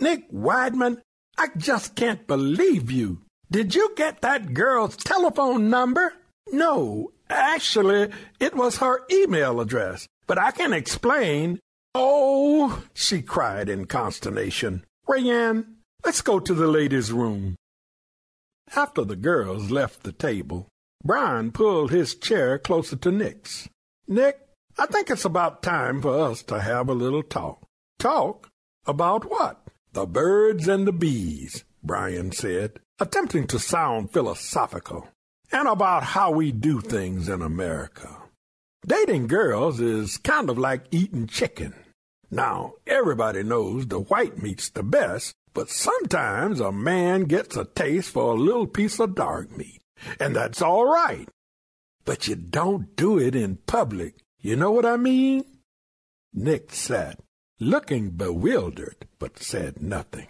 Nick Weidman, I just can't believe you. Did you get that girl's telephone number? No, actually, it was her email address, but I can explain. Oh, she cried in consternation. Rayanne, let's go to the ladies' room. After the girls left the table, Brian pulled his chair closer to Nick's. Nick, I think it's about time for us to have a little talk. Talk? About what? The birds and the bees, Brian said, attempting to sound philosophical, and about how we do things in America. Dating girls is kind of like eating chicken. Now, everybody knows the white meat's the best, but sometimes a man gets a taste for a little piece of dark meat, and that's all right. But you don't do it in public. You know what I mean? Nick sat, looking bewildered, but said nothing.